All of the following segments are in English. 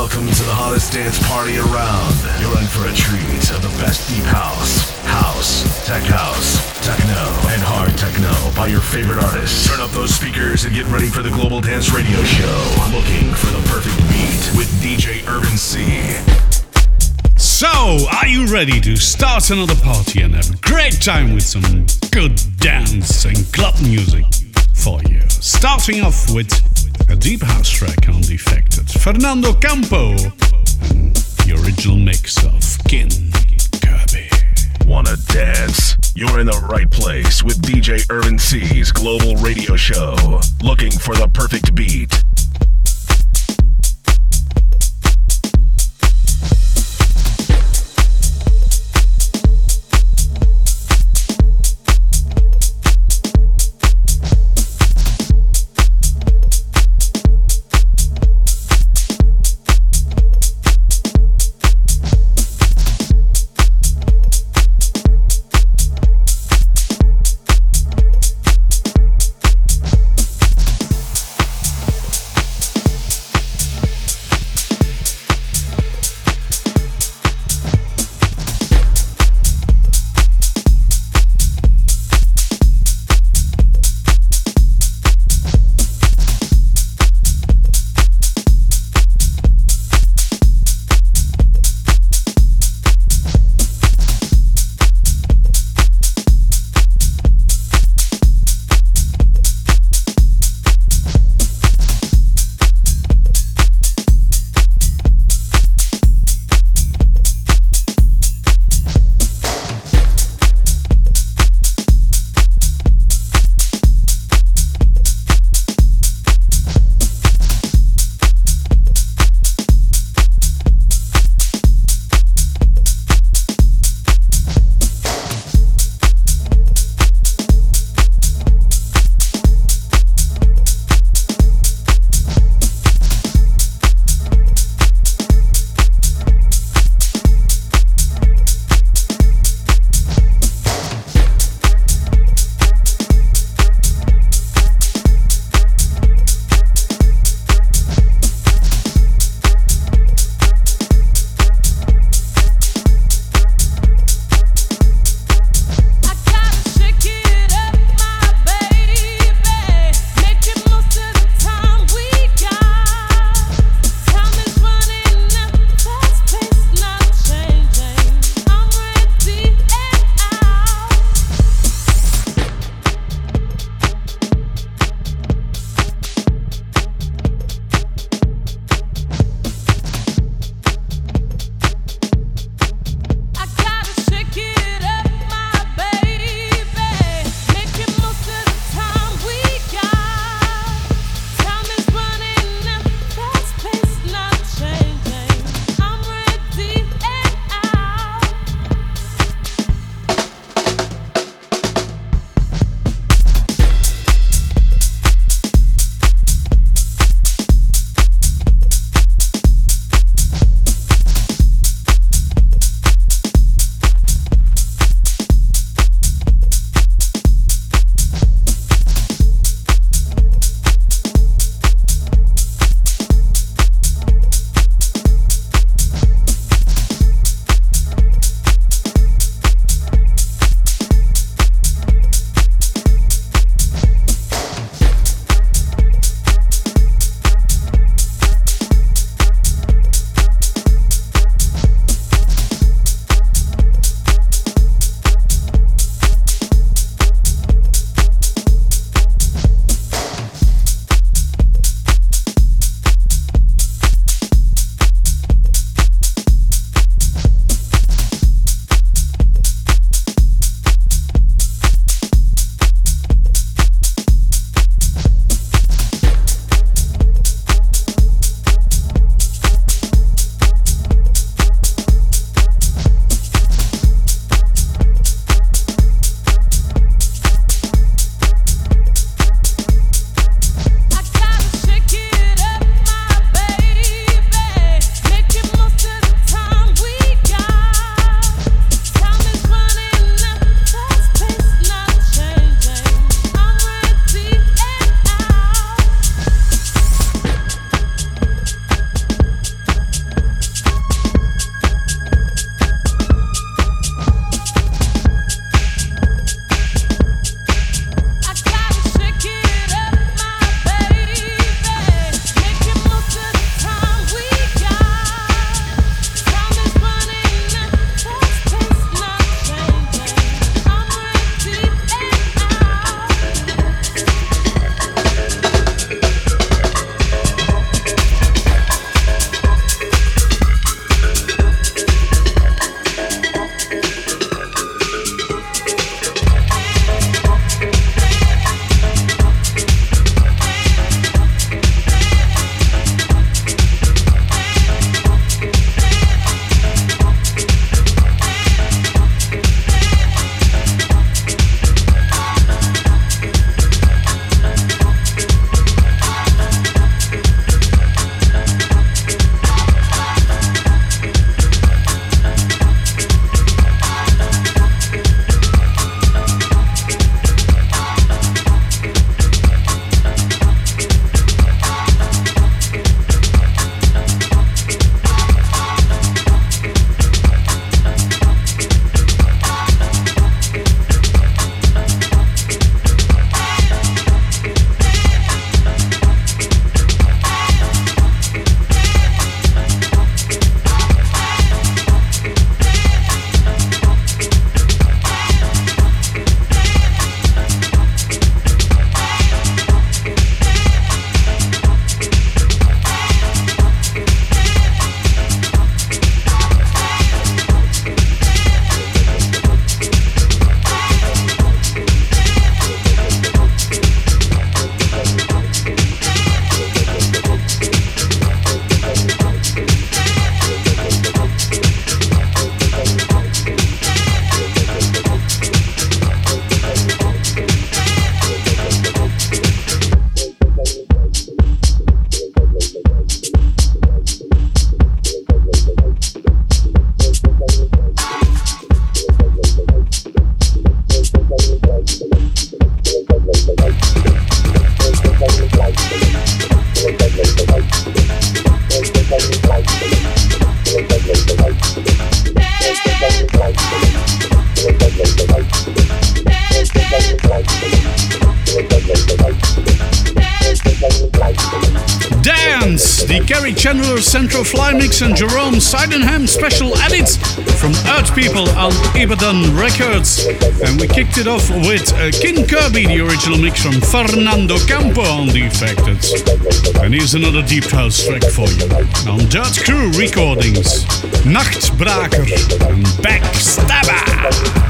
Welcome to the hottest dance party around. You're in for a treat of the best deep house, house, tech house, techno, and hard techno by your favorite artists. Turn up those speakers and get ready for the Global Dance Radio Show. Looking for the perfect beat with DJ Urban C. So, are you ready to start another party and have a great time with some good dance and club music for you? Starting off with a deep house track on Defected, Fernando Campo, and the original mix of Kin Kirby. Wanna dance? You're in the right place with DJ Urban C's Global Radio Show. Looking for the perfect beat. The Chandler Central Fly Mix and Jerome Sydenham special edits from Earth People on Ibadan Records. And we kicked it off with uh, King Kirby, the original mix from Fernando Campo on Defected. And here's another deep house track for you on Dirt Crew Recordings, Nachtbraker and Backstabber.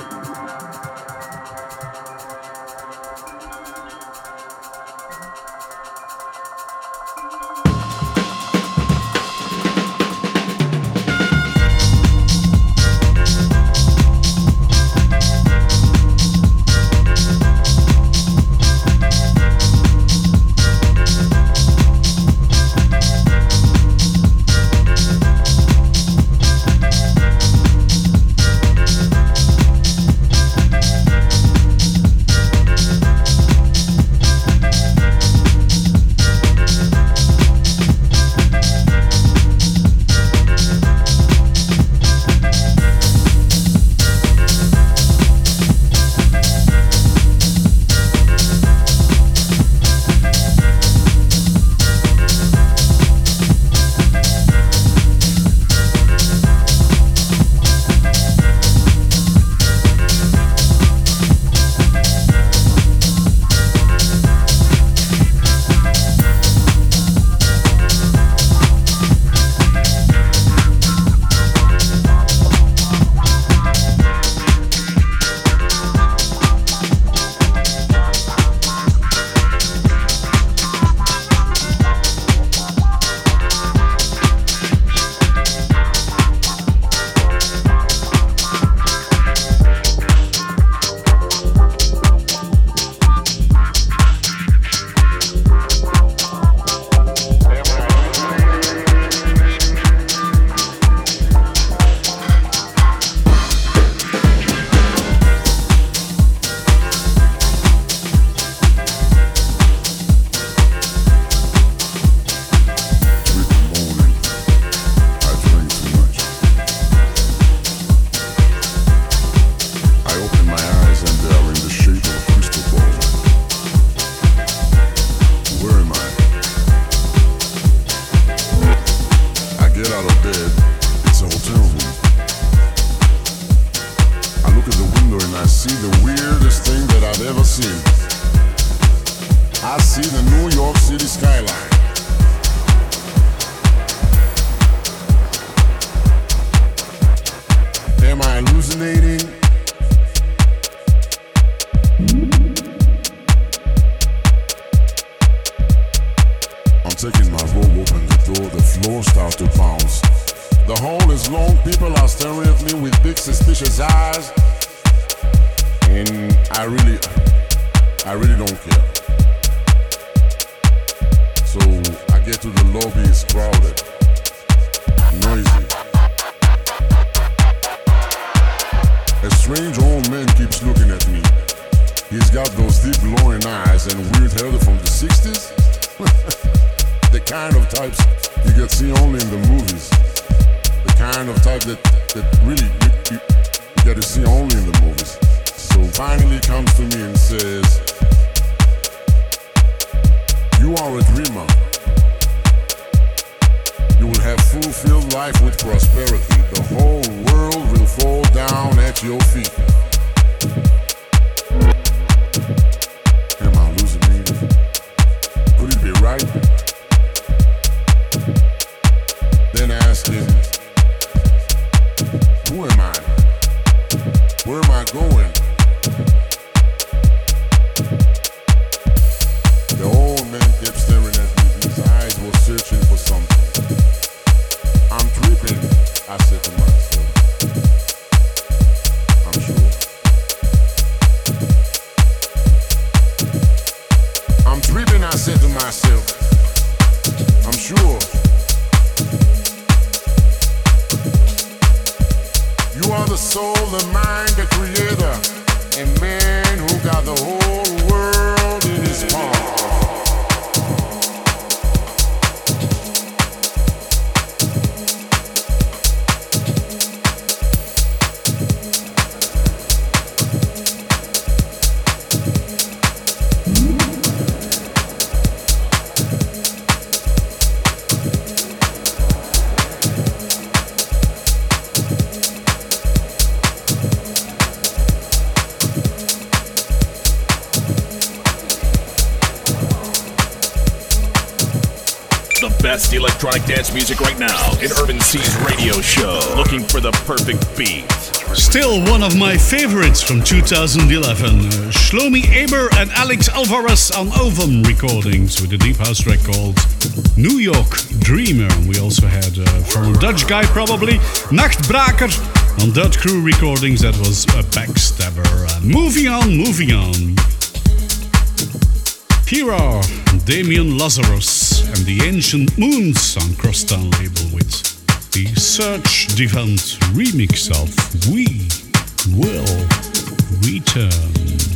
to the lobby, it's crowded, noisy. A strange old man keeps looking at me. He's got those deep glowing eyes and weird hair from the 60s. the kind of types you get see only in the movies. The kind of type that, that really you, you, you get to see only in the movies. So finally comes to me and says, You are a dreamer. You will have fulfilled life with prosperity. The whole world will fall down at your feet. Best electronic dance music right now in Urban C's radio show. Looking for the perfect beat. Still one of my favorites from 2011. Uh, Shlomi Aber and Alex Alvarez on Ovum recordings with a deep house track called New York Dreamer. We also had uh, from a Dutch guy probably, Nachtbraker on Dirt Crew recordings. That was a backstabber. Uh, moving on, moving on. Here are Damian Lazarus and the Ancient Moons on Crosstown label with the Serge Devant remix of We Will Return.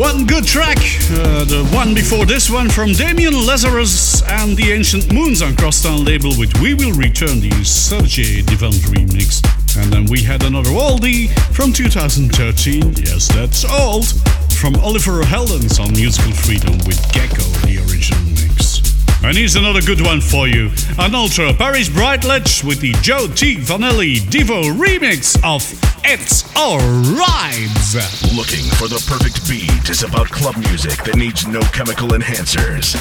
One good track, uh, the one before this one from Damian Lazarus and the Ancient Moons on Crosstown label with We Will Return, the Sergey Devant remix. And then we had another oldie from 2013, yes, that's old, from Oliver Heldens on Musical Freedom with Gecko, the original mix. And here's another good one for you. An ultra Paris Brightledge with the Joe T. Vannelli Devo remix of It's Alright. Looking for the perfect beat is about club music that needs no chemical enhancers.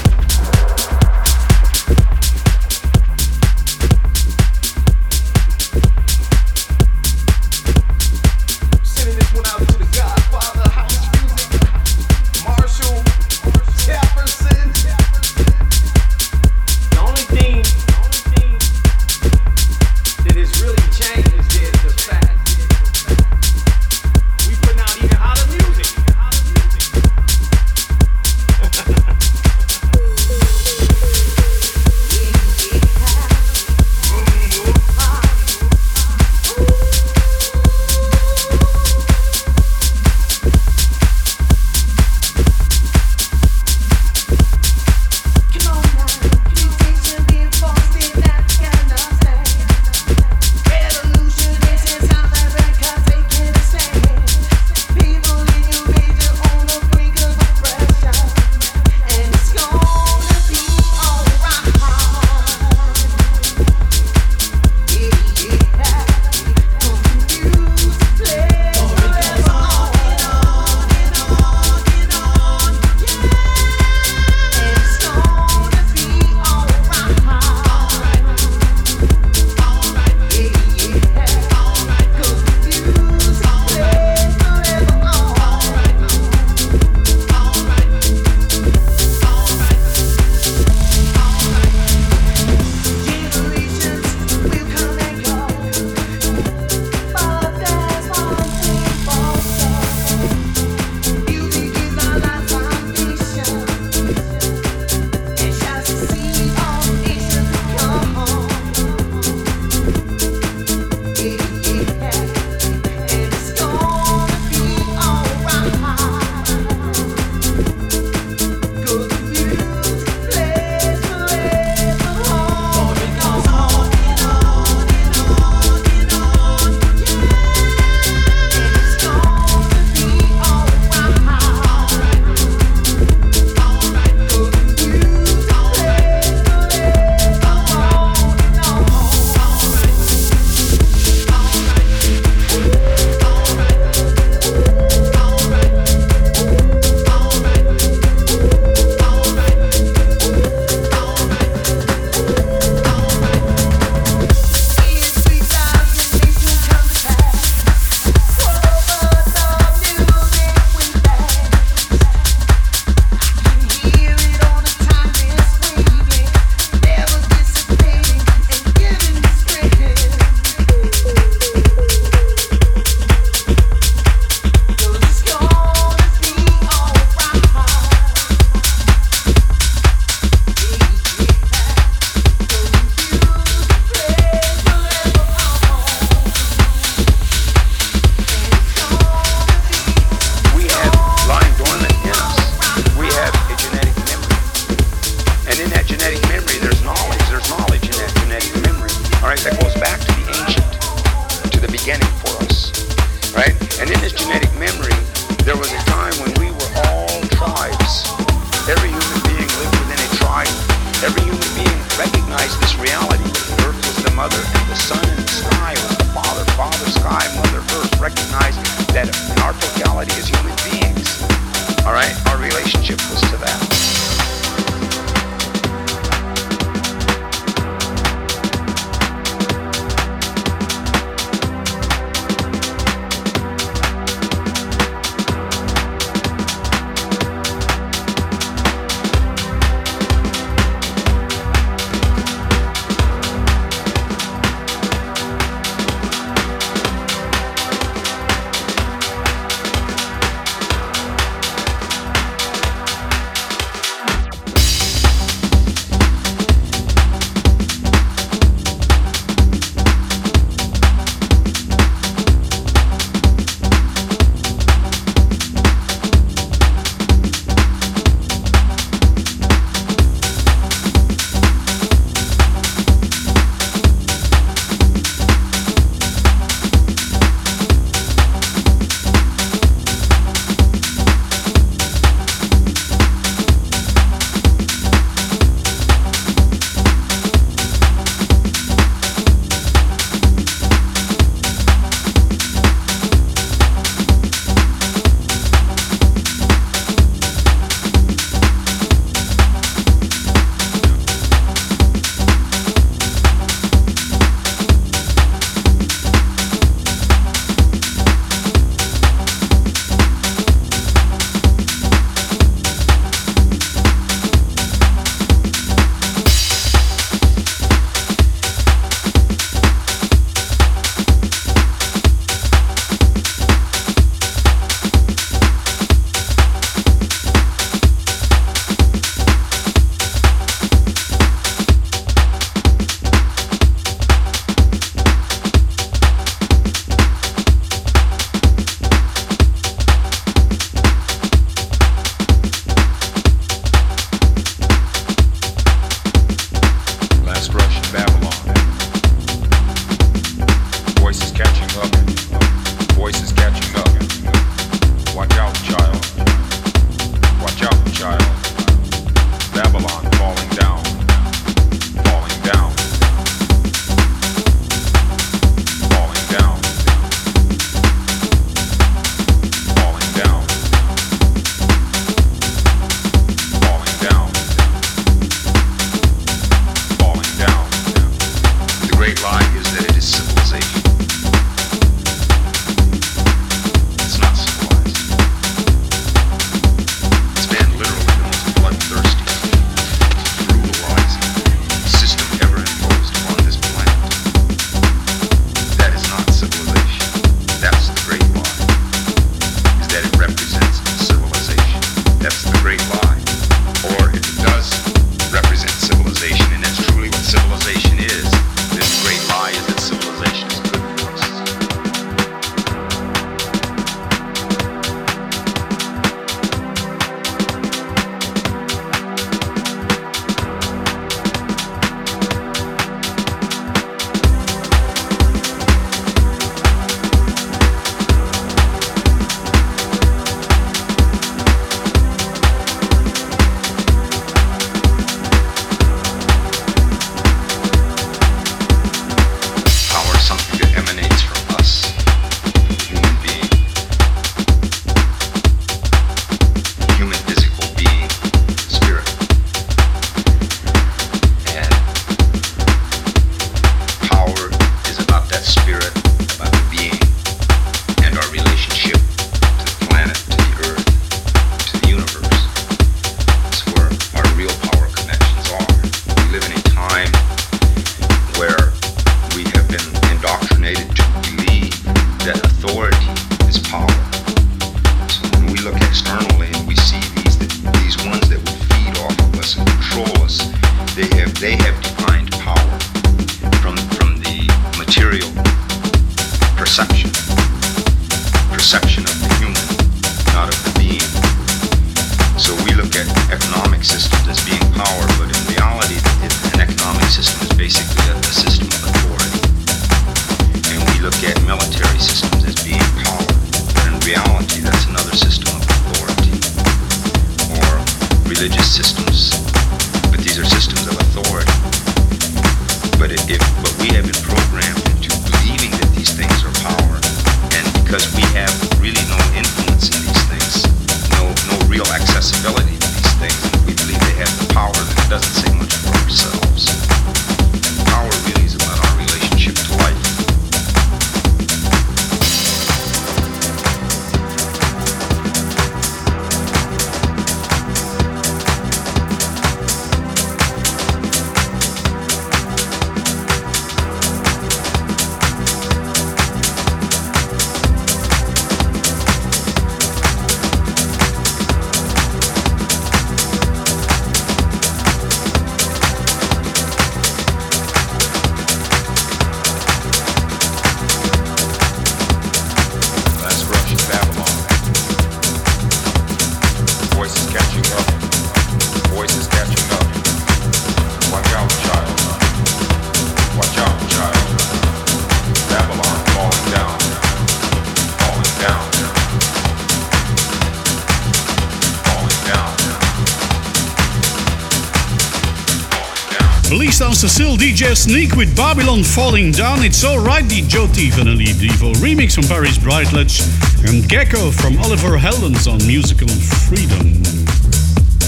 DJ Sneak with Babylon Falling Down. It's alright, the Joe Teven and Eve Devo remix from Paris Brightledge and Gecko from Oliver Heldens on Musical Freedom.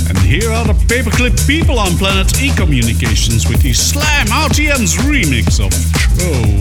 And here are the paperclip people on Planet E Communications with the Slam RTM's remix of Show.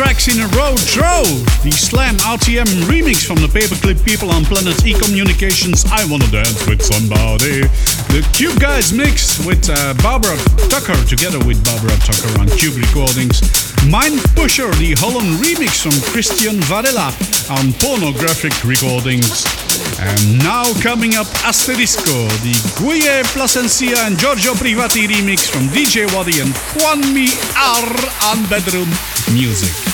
Tracks in a row. Throw, the Slam RTM remix from the Paperclip people on Planet E Communications. I Wanna Dance with Somebody. The Cube Guys mix with uh, Barbara Tucker together with Barbara Tucker on Cube Recordings. Mind Pusher, the Holland remix from Christian Varela on Pornographic Recordings. And now coming up Asterisco, the Guille Placencia and Giorgio Privati remix from DJ Wady and Juan Mi R on Bedroom Muzik.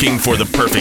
Looking for the perfect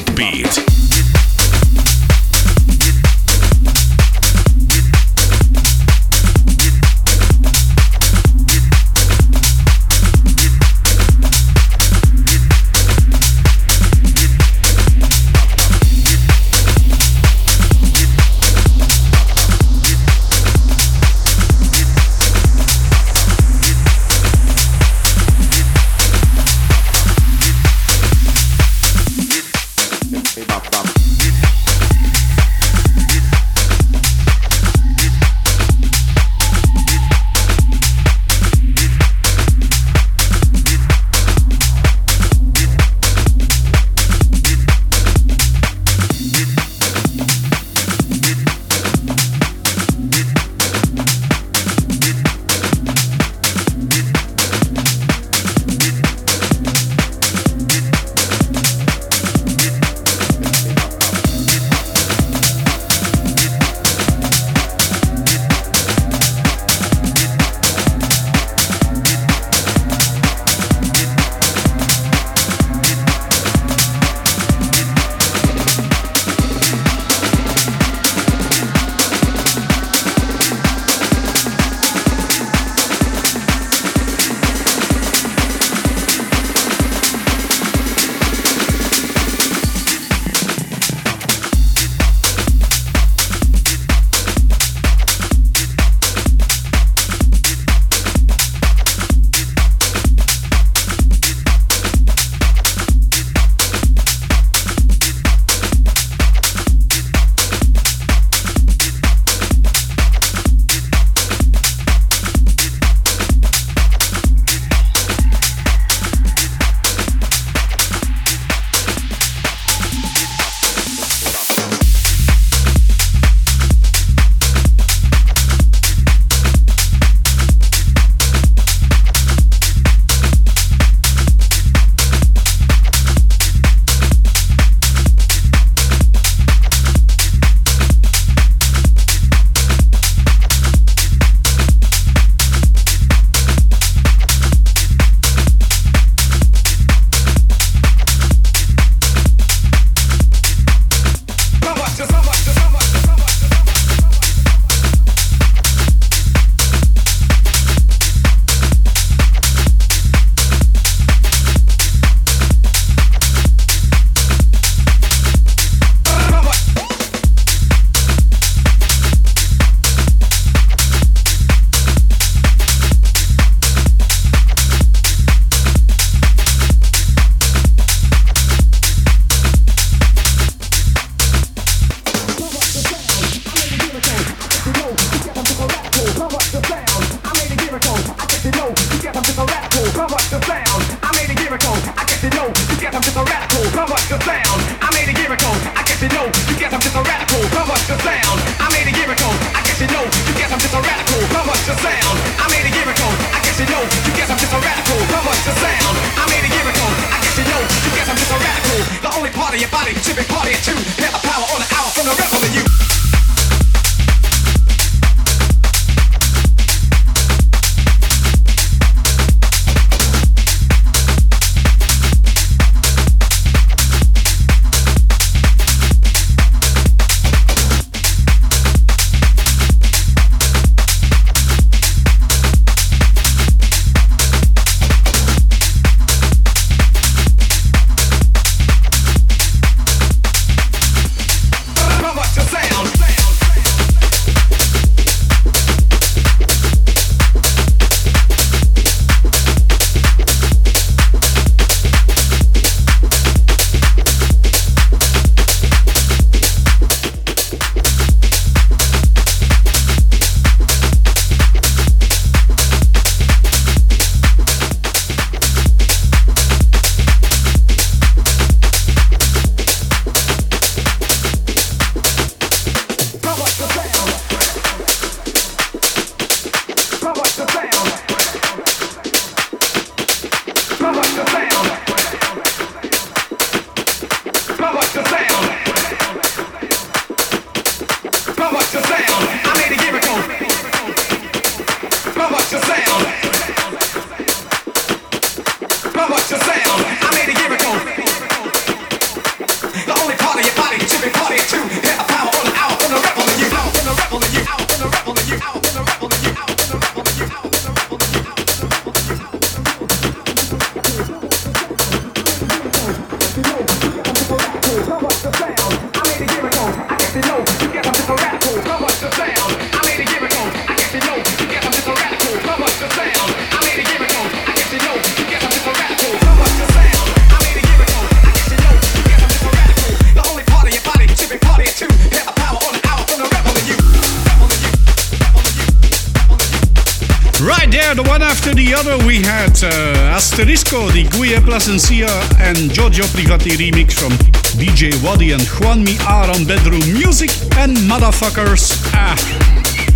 Asterisco, the Guille Placencia and Giorgio Privati remix from DJ Wady and Juan Mi are on Bedroom Muzik and Motherfuckers. Ah,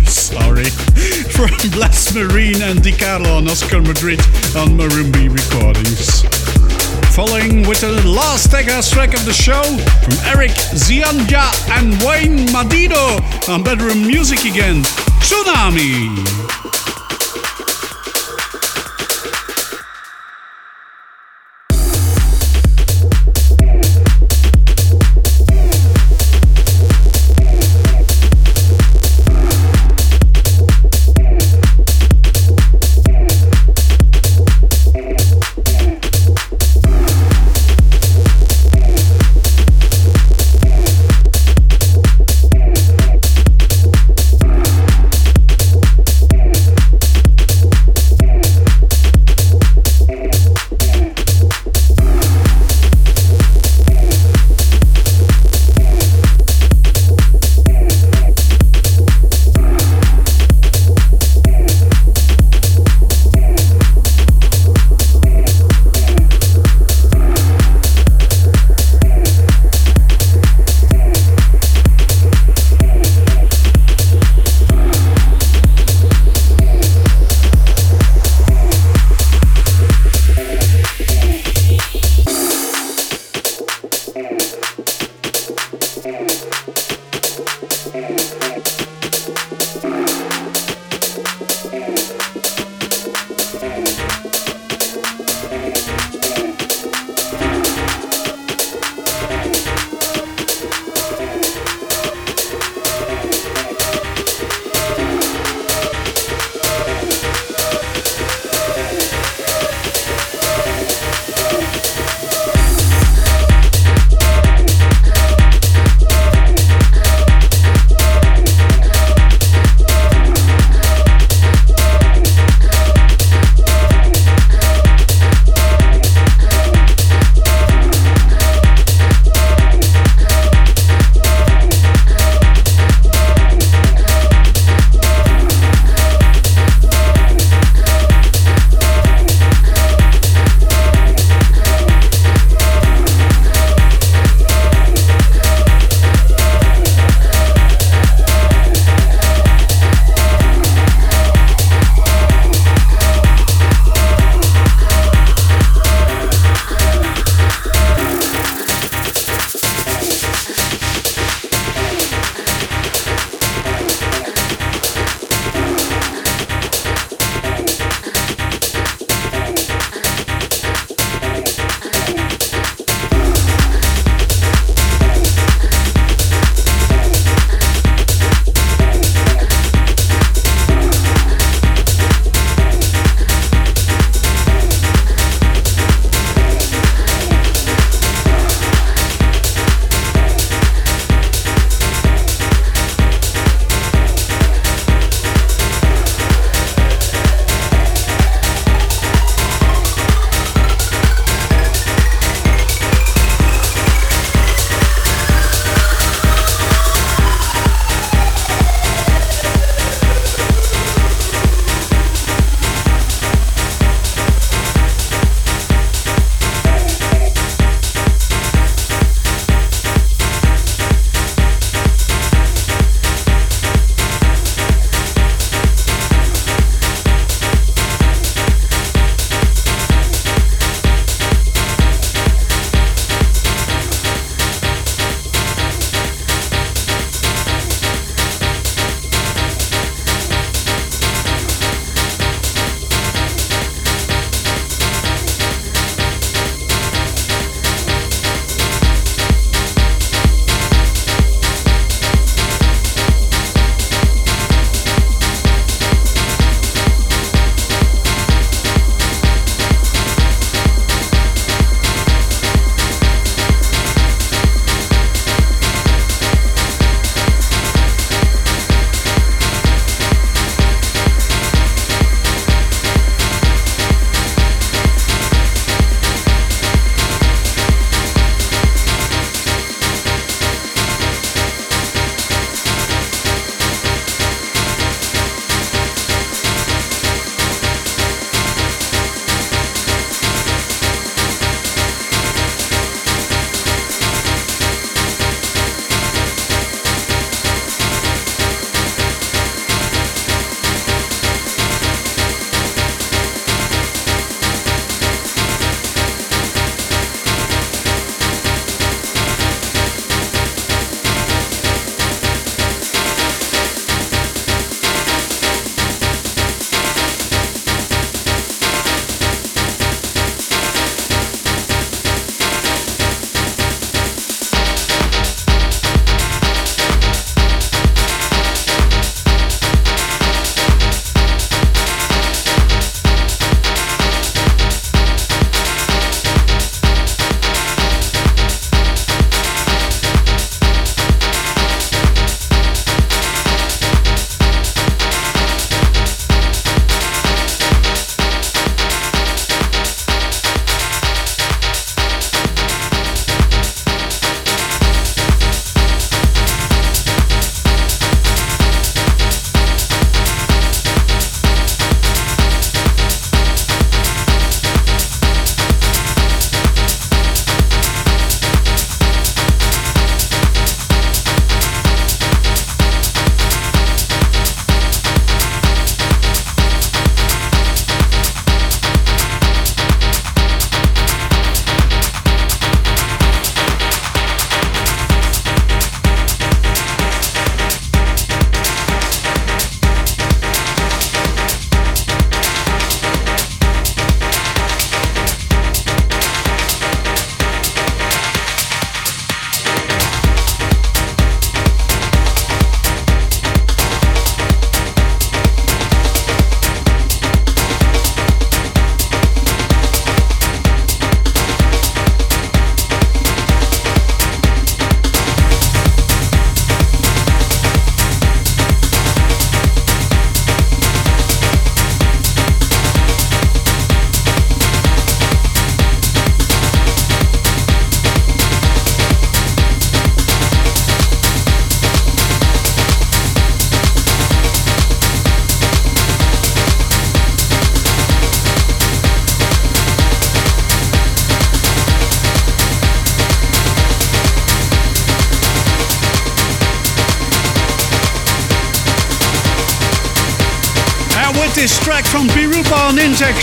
sorry. From Blast Marine and Di Carlo and Oscar Madrid on Marumbi Recordings. Following with the last Tegas track of the show from Eric Zianja and Wayne Madiedo on Bedroom Muzik again. Tsunami!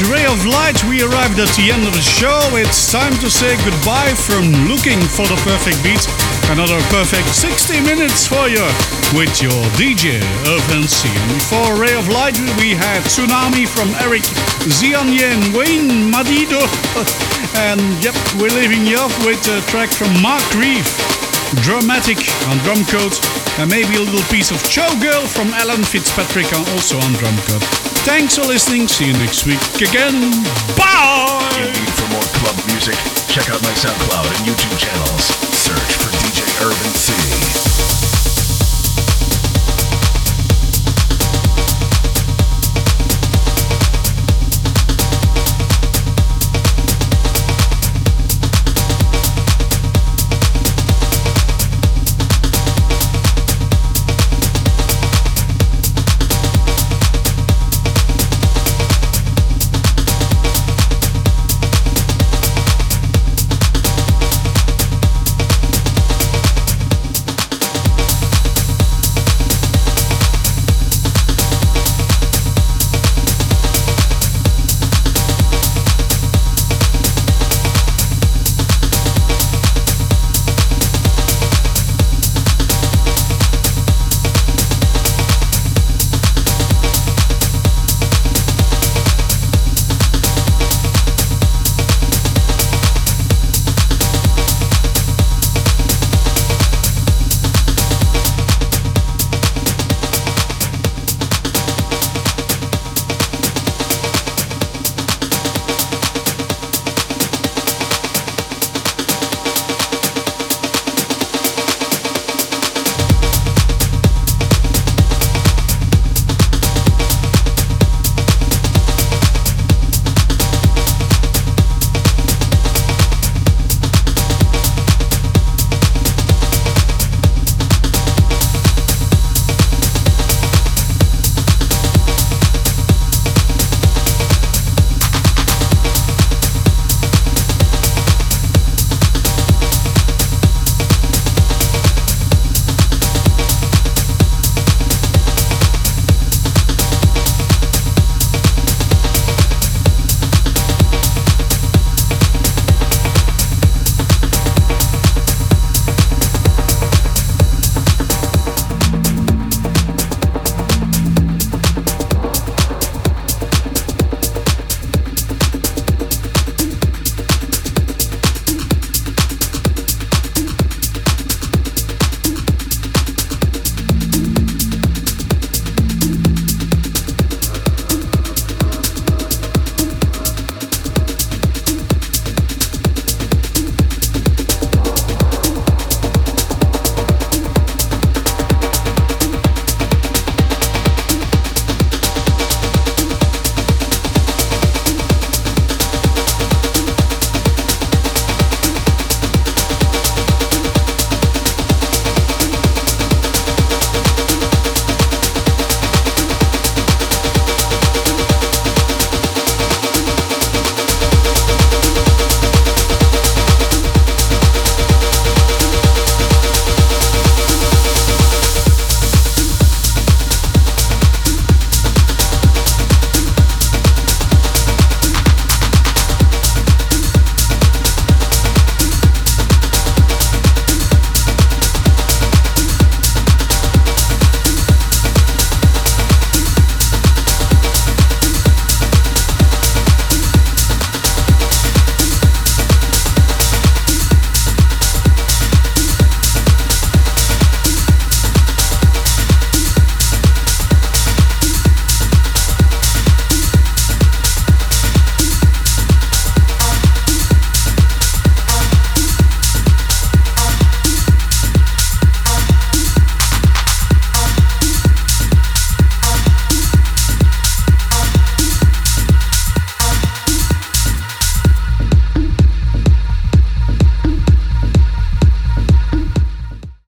Ray of Light, we arrived at the end of the show. It's time to say goodbye from looking for the perfect beat. Another perfect 60 minutes for you with your DJ C. And before Ray of Light, we had Tsunami from Eric Zianye and Wayne Madiedo. and yep, we're leaving you off with a track from Mark Reeve. Dramatic on Drumcode, and maybe a little piece of Showgirl from Alan Fitzpatrick also on Drumcode. Thanks for listening. See you next week again. Bye! Indeed, for more club music, check out my SoundCloud and YouTube channels. Search for DJ Urban